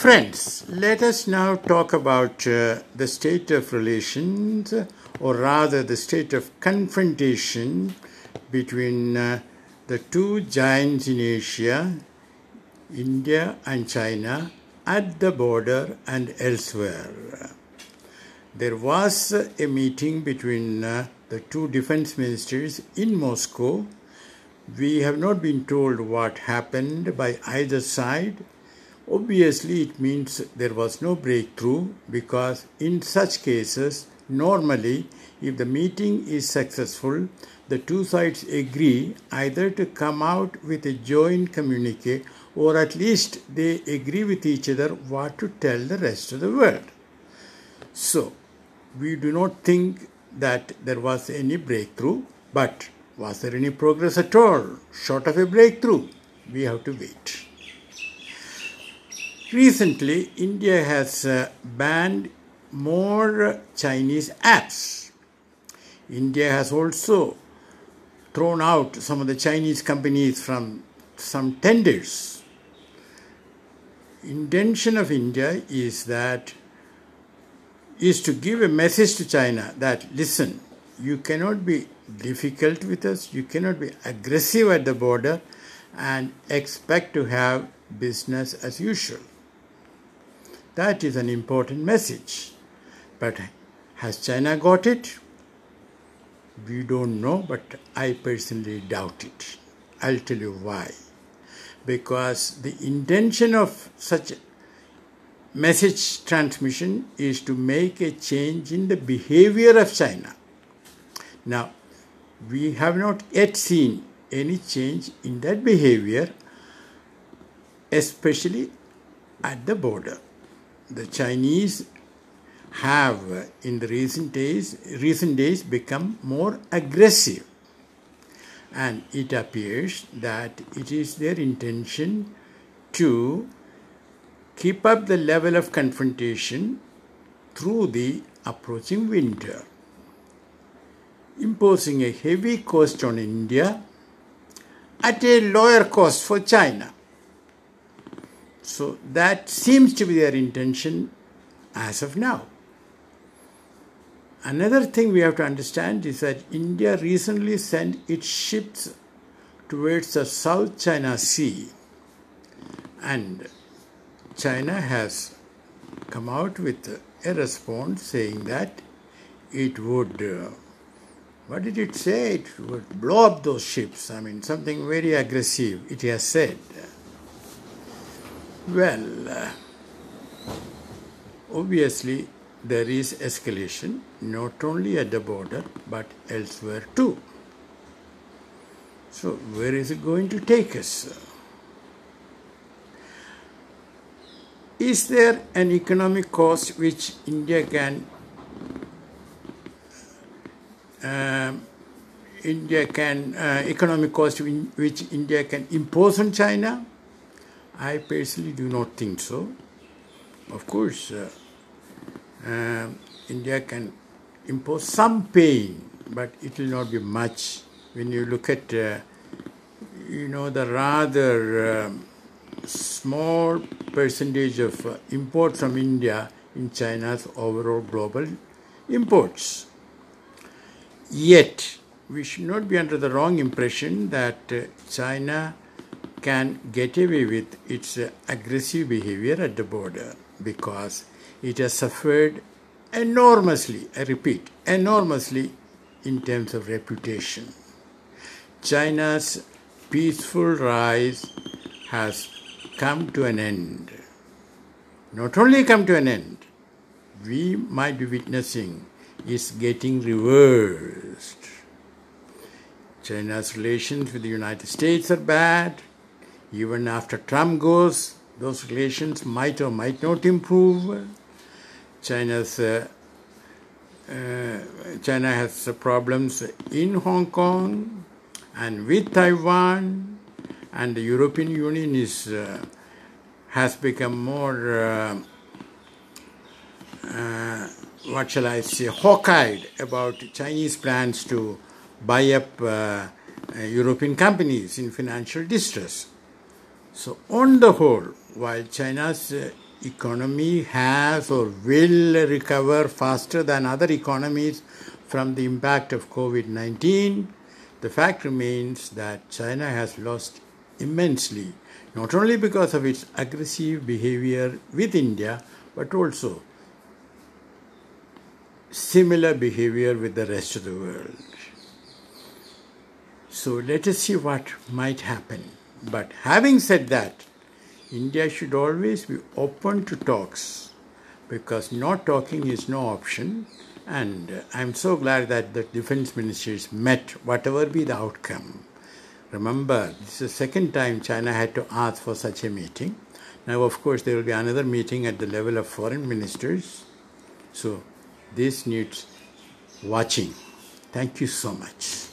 Friends, let us now talk about uh, the state of relations, or rather the state of confrontation between uh, the two giants in Asia, India and China, at the border and elsewhere. There was a meeting between uh, the two defense ministers in Moscow. We have not been told what happened by either side. Obviously, it means there was no breakthrough because, in such cases, normally, if the meeting is successful, the two sides agree either to come out with a joint communique or at least they agree with each other what to tell the rest of the world. So, we do not think that there was any breakthrough, but was there any progress at all? Short of a breakthrough, we have to wait. Recently, India has uh, banned more Chinese apps. India has also thrown out some of the Chinese companies from some tenders. Intention of India is that is to give a message to China that listen, you cannot be difficult with us, you cannot be aggressive at the border and expect to have business as usual. That is an important message. But has China got it? We don't know, but I personally doubt it. I'll tell you why. Because the intention of such message transmission is to make a change in the behavior of China. Now, we have not yet seen any change in that behavior, especially at the border. The Chinese have uh, in the recent days recent days become more aggressive and it appears that it is their intention to keep up the level of confrontation through the approaching winter, imposing a heavy cost on India at a lower cost for China. So that seems to be their intention as of now. Another thing we have to understand is that India recently sent its ships towards the South China Sea and China has come out with a response saying that it would, uh, what did it say? It would blow up those ships. I mean, something very aggressive, it has said. Well, uh, obviously, there is escalation not only at the border but elsewhere too. So, where is it going to take us? Is there an economic cost which India can uh, India can uh, economic cost which India can impose on China? I personally do not think so. Of course, uh, uh, India can impose some pain, but it will not be much. When you look at, uh, you know, the rather um, small percentage of uh, from India in China's overall global imports. Yet, we should not be under the wrong impression that uh, China can get away with its aggressive behavior at the border because it has suffered enormously, I repeat, enormously in terms of reputation. China's peaceful rise has come to an end. Not only come to an end, we might be witnessing is getting reversed. China's relations with the United States are bad. Even after Trump goes, those relations might or might not improve. China's uh, uh, China has problems in Hong Kong and with Taiwan, and the European Union is uh, has become more uh, uh, what shall I say hawk-eyed about Chinese plans to buy up uh, European companies in financial distress. So on the whole, while China's economy has or will recover faster than other economies from the impact of COVID 19, the fact remains that China has lost immensely, not only because of its aggressive behavior with India, but also similar behavior with the rest of the world. So let us see what might happen. But having said that, India should always be open to talks because not talking is no option. And I'm so glad that the defense ministers met, whatever be the outcome. Remember, this is the second time China had to ask for such a meeting. Now, of course, there will be another meeting at the level of foreign ministers. So, this needs watching. Thank you so much.